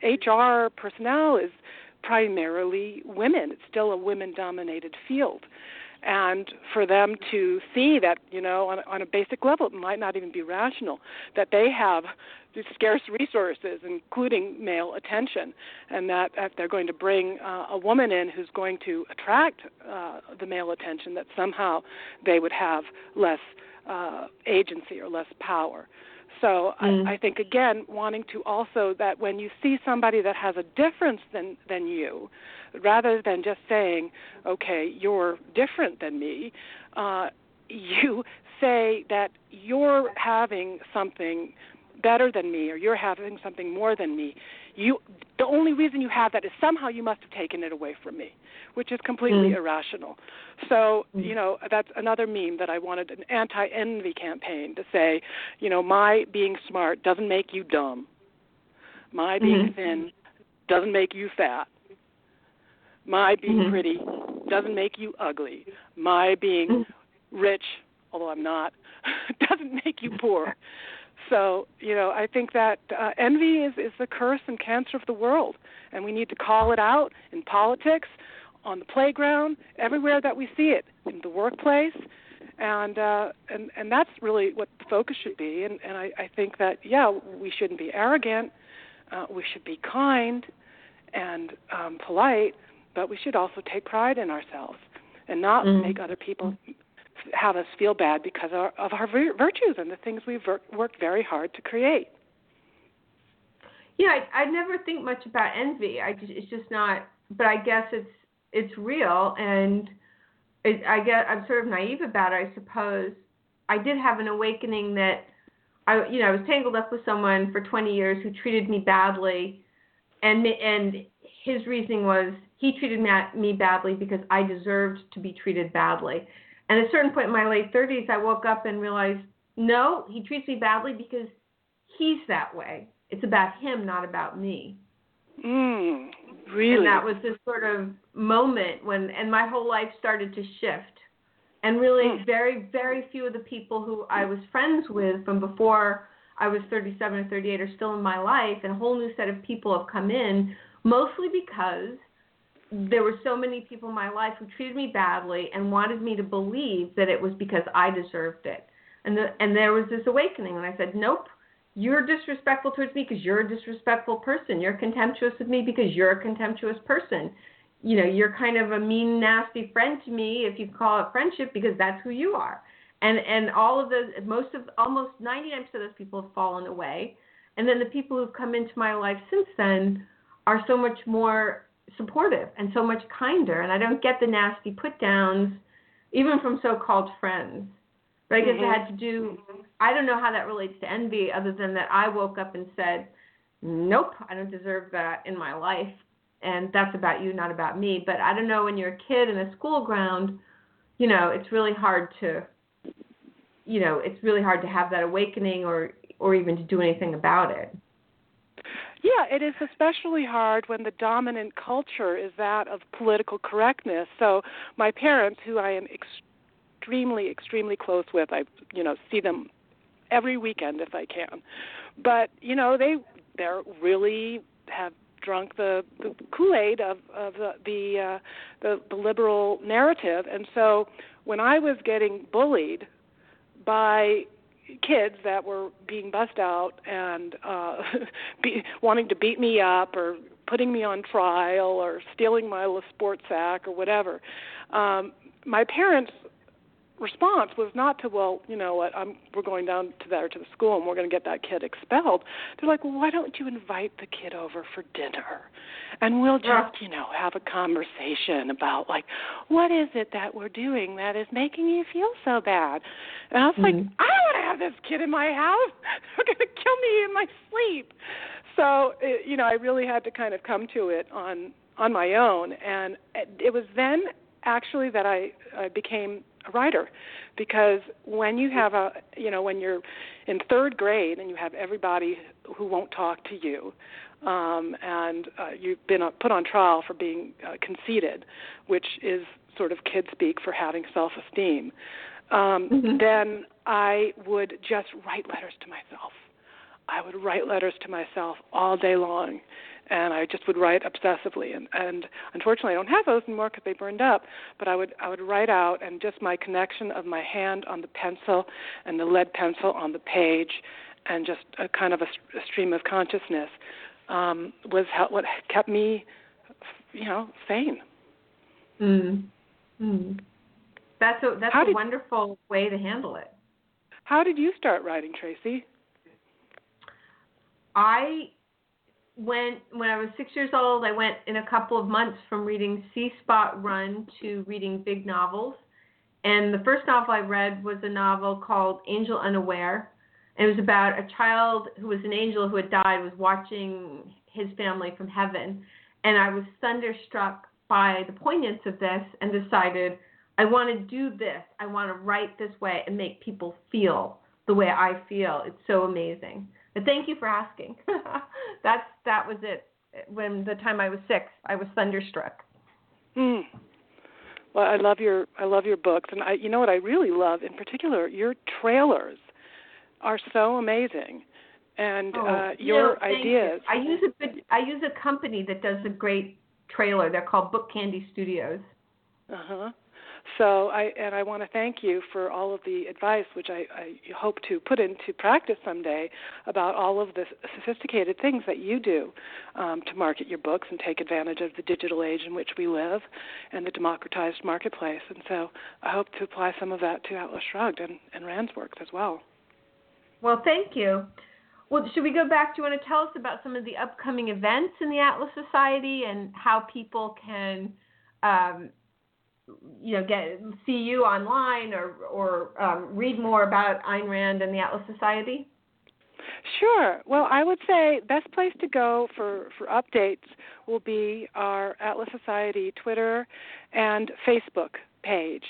HR personnel is primarily women. It's still a women-dominated field, and for them to see that you know on, on a basic level it might not even be rational that they have scarce resources including male attention and that if they're going to bring uh, a woman in who's going to attract uh, the male attention that somehow they would have less uh, agency or less power so mm. I, I think again, wanting to also that when you see somebody that has a difference than than you, rather than just saying, "Okay, you're different than me," uh, (laughs) you say that you're having something better than me or you're having something more than me you the only reason you have that is somehow you must have taken it away from me which is completely mm. irrational so mm. you know that's another meme that i wanted an anti envy campaign to say you know my being smart doesn't make you dumb my being mm-hmm. thin doesn't make you fat my being mm-hmm. pretty doesn't make you ugly my being mm. rich although i'm not (laughs) doesn't make you poor so, you know, I think that uh, envy is, is the curse and cancer of the world, and we need to call it out in politics, on the playground, everywhere that we see it, in the workplace, and uh, and and that's really what the focus should be. And and I, I think that yeah, we shouldn't be arrogant, uh, we should be kind and um, polite, but we should also take pride in ourselves and not mm-hmm. make other people have us feel bad because of our, of our virtues and the things we've worked very hard to create. Yeah, I, I never think much about envy. I just, it's just not. But I guess it's it's real, and it, I get I'm sort of naive about it. I suppose I did have an awakening that I you know I was tangled up with someone for 20 years who treated me badly, and and his reasoning was he treated me badly because I deserved to be treated badly. And at a certain point in my late 30s, I woke up and realized, no, he treats me badly because he's that way. It's about him, not about me. Mm, really? And that was this sort of moment when, and my whole life started to shift. And really, mm. very, very few of the people who I was friends with from before I was 37 or 38 are still in my life, and a whole new set of people have come in, mostly because there were so many people in my life who treated me badly and wanted me to believe that it was because I deserved it. And the, and there was this awakening, and I said, nope. You're disrespectful towards me because you're a disrespectful person. You're contemptuous of me because you're a contemptuous person. You know, you're kind of a mean, nasty friend to me if you call it friendship because that's who you are. And and all of those, most of almost 99% of those people have fallen away. And then the people who've come into my life since then are so much more supportive and so much kinder. And I don't get the nasty put downs, even from so called friends. But I guess mm-hmm. it had to do, I don't know how that relates to envy, other than that I woke up and said, nope, I don't deserve that in my life. And that's about you, not about me. But I don't know, when you're a kid in a school ground, you know, it's really hard to, you know, it's really hard to have that awakening or, or even to do anything about it. Yeah, it is especially hard when the dominant culture is that of political correctness. So my parents, who I am extremely, extremely close with, I you know see them every weekend if I can. But you know they they're really have drunk the, the Kool-Aid of, of the the, uh, the the liberal narrative, and so when I was getting bullied by kids that were being bussed out and uh (laughs) be, wanting to beat me up or putting me on trial or stealing my sport sack or whatever. Um my parents response was not to well you know what i'm we're going down to there to the school and we're going to get that kid expelled. They're like well why don't you invite the kid over for dinner? And we'll just you know have a conversation about like what is it that we're doing that is making you feel so bad? And i was mm-hmm. like i don't want to have this kid in my house. (laughs) They're going to kill me in my sleep. So it, you know i really had to kind of come to it on on my own. And it was then actually that i i became a writer. Because when you have a you know when you're in third grade and you have everybody who won't talk to you um and uh, you've been uh, put on trial for being uh, conceited which is sort of kid speak for having self esteem um mm-hmm. then i would just write letters to myself i would write letters to myself all day long and I just would write obsessively. And, and unfortunately, I don't have those anymore because they burned up. But I would I would write out, and just my connection of my hand on the pencil and the lead pencil on the page, and just a kind of a, a stream of consciousness um, was how, what kept me, you know, sane. Mm. Mm. That's a that's how a did, wonderful way to handle it. How did you start writing, Traci? I went when I was six years old, I went in a couple of months from reading See Spot Run to reading big novels. And the first novel I read was a novel called Angel Unaware. It was about a child who was an angel who had died, was watching his family from heaven. And I was thunderstruck by the poignance of this and decided, I want to do this. I want to write this way and make people feel the way I feel. It's so amazing. But thank you for asking. (laughs) That's that was it. When the time I was six, I was thunderstruck. Mm. Well, I love your I love your books, and I you know what I really love in particular your trailers are so amazing, and oh, uh, your ideas. You. I use a good I use a company that does a great trailer. They're called Book Candy Studios. Uh huh. So I and I want to thank you for all of the advice, which I, I hope to put into practice someday about all of the sophisticated things that you do um, to market your books and take advantage of the digital age in which we live and the democratized marketplace. And so I hope to apply some of that to Atlas Shrugged and, and Rand's works as well. Well, thank you. Well, should we go back? Do you want to tell us about some of the upcoming events in the Atlas Society and how people can um, you know get see you online or or um, read more about Ayn Rand and the Atlas Society? Sure. Well, I would say best place to go for for updates will be our Atlas Society Twitter and Facebook page.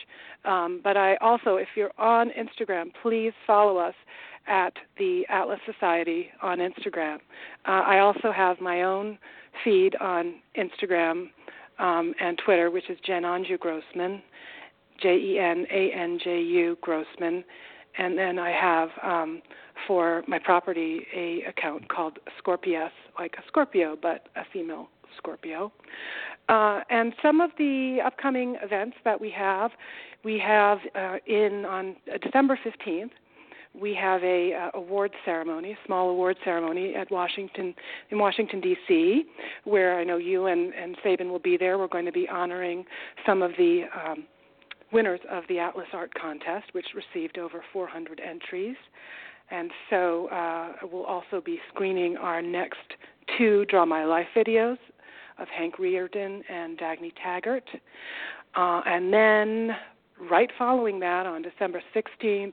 Um, but I also, if you're on Instagram, please follow us at the Atlas Society on Instagram. Uh, I also have my own feed on Instagram um, and Twitter, which is Jen Anju Grossman, J E N A N J U Grossman, and then I have um, for my property a account called Scorpius, like a Scorpio but a female Scorpio. Uh, and some of the upcoming events that we have, we have uh, in on December 15th we have a uh, award ceremony, a small award ceremony at Washington in Washington D.C., where I know you and and Sabin will be there. We're going to be honoring some of the um, winners of the Atlas Art Contest, which received over 400 entries. And so uh, we'll also be screening our next two Draw My Life videos of Hank Rearden and Dagny Taggart. Uh, and then right following that, on December 16th,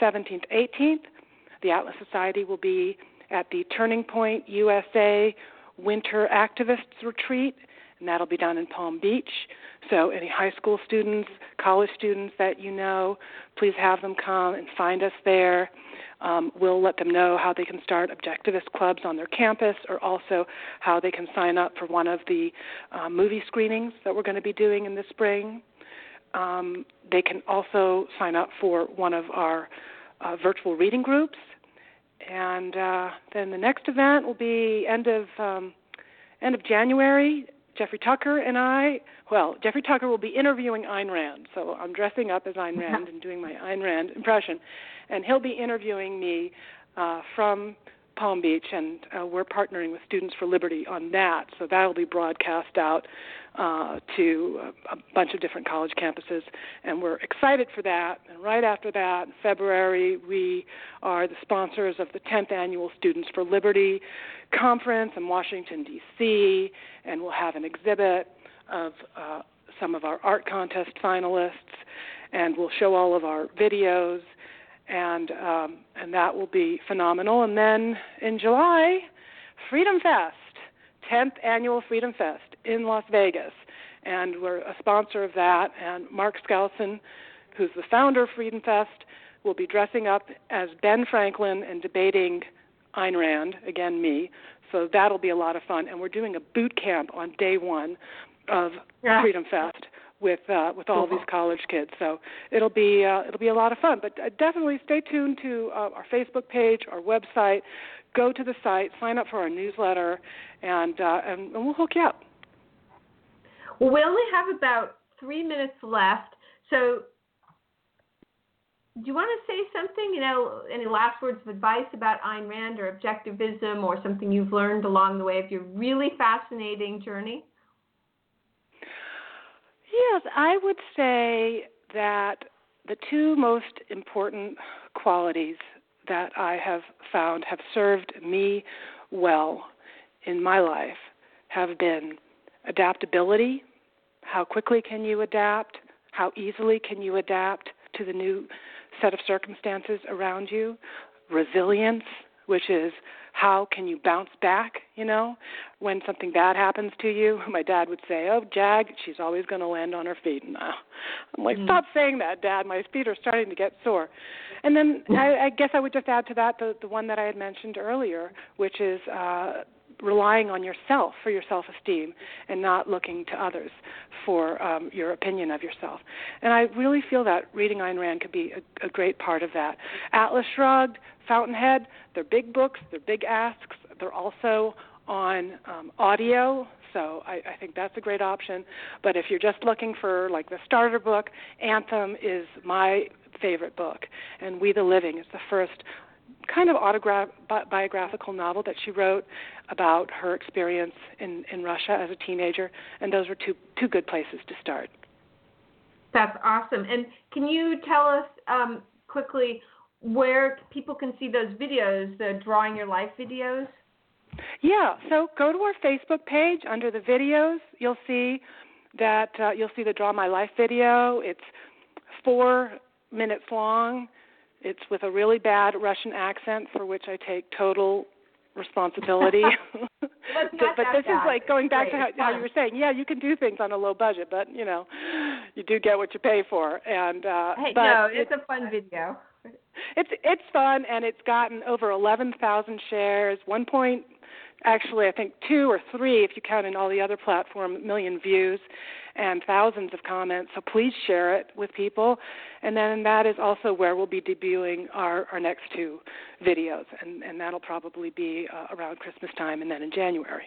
17th, 18th, the Atlas Society will be at the Turning Point USA Winter Activists Retreat and that'll be down in Palm Beach. So, any high school students, college students that you know, please have them come and find us there. Um, we'll let them know how they can start objectivist clubs on their campus, or also how they can sign up for one of the uh, movie screenings that we're going to be doing in the spring. Um, they can also sign up for one of our uh, virtual reading groups. And uh, then the next event will be end of um, end of January. Jeffrey Tucker and I, well, Jeffrey Tucker will be interviewing Ayn Rand. So I'm dressing up as Ayn Rand (laughs) and doing my Ayn Rand impression. And he'll be interviewing me uh, from Palm Beach, and uh, we're partnering with Students for Liberty on that. So that'll be broadcast out uh, to a, bunch of different college campuses, and we're excited for that. And right after that, in February, we are the sponsors of the 10th annual Students for Liberty conference in Washington D.C., and we'll have an exhibit of uh, some of our art contest finalists, and we'll show all of our videos and um, and that will be phenomenal. And then in July, Freedom Fest, 10th annual Freedom Fest in Las Vegas, and we're a sponsor of that. And Mark Skousen, who's the founder of Freedom Fest, will be dressing up as Ben Franklin and debating Ayn Rand, again me. So that'll be a lot of fun. And we're doing a boot camp on day one of yeah. Freedom Fest with uh, with all these college kids. So it'll be uh, it'll be a lot of fun. But uh, definitely stay tuned to uh, our Facebook page, our website. Go to the site, sign up for our newsletter, and uh, and, and we'll hook you up. Well, we only have about three minutes left, so do you want to say something? You know, any last words of advice about Ayn Rand or objectivism, or something you've learned along the way of your really fascinating journey? Yes, I would say that the two most important qualities that I have found have served me well in my life have been adaptability. How quickly can you adapt? How easily can you adapt to the new set of circumstances around you? Resilience, which is how can you bounce back, you know, when something bad happens to you? (laughs) My dad would say, "Oh, Jag, she's always going to land on her feet." And uh, I'm like, mm-hmm. "Stop saying that, Dad. My feet are starting to get sore." And then (laughs) I, I guess I would just add to that the the one that I had mentioned earlier, which is uh relying on yourself for your self esteem and not looking to others for um, your opinion of yourself. And I really feel that reading Ayn Rand could be a, a great part of that. Atlas Shrugged, Fountainhead, they're big books, they're big asks. They're also on um, audio, so I, I think that's a great option. But if you're just looking for like the starter book, Anthem is my favorite book, and We the Living is the first kind of autobiographical novel that she wrote about her experience in, in Russia as a teenager, and those were two two good places to start. That's awesome. And can you tell us um, quickly where people can see those videos, the Drawing Your Life videos? Yeah, so go to our Facebook page under the videos. You'll see that uh, you'll see the Draw My Life video. It's four minutes long. It's with a really bad Russian accent for which I take total responsibility. (laughs) (laughs) but, but this bad. is like going back to how, how you were saying, yeah, you can do things on a low budget, but you know, you do get what you pay for. And uh hey, but no, it's, it's a fun video. It's it's fun and it's gotten over 11,000 shares, 1 point actually I think 2 or 3 if you count in all the other platform million views and thousands of comments. So please share it with people. And then that is also where we'll be debuting our, our next two videos, and, and that'll probably be uh, around Christmas time and then in January.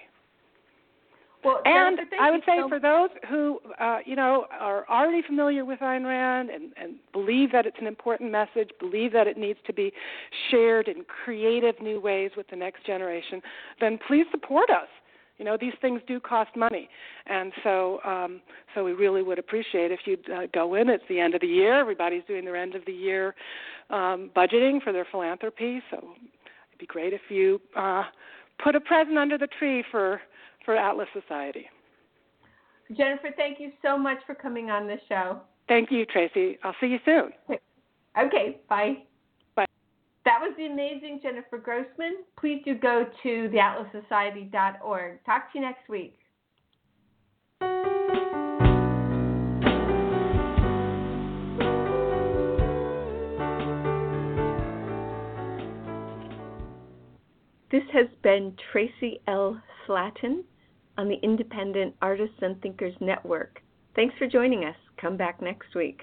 Well, and I would say so for those who, uh, you know, are already familiar with Ayn Rand and, and believe that it's an important message, believe that it needs to be shared in creative new ways with the next generation, then please support us. You know, these things do cost money, and so um, so we really would appreciate if you'd uh, go in. It's the end of the year; everybody's doing their end of the year um, budgeting for their philanthropy. So it'd be great if you uh, put a present under the tree for for Atlas Society. Jennifer, thank you so much for coming on the show. Thank you, Traci. I'll see you soon. Okay, bye. That was the amazing Jennifer Grossman. Please do go to theatlassociety.org. Talk to you next week. This has been Traci L. Slatton on the Independent Artists and Thinkers Network. Thanks for joining us. Come back next week.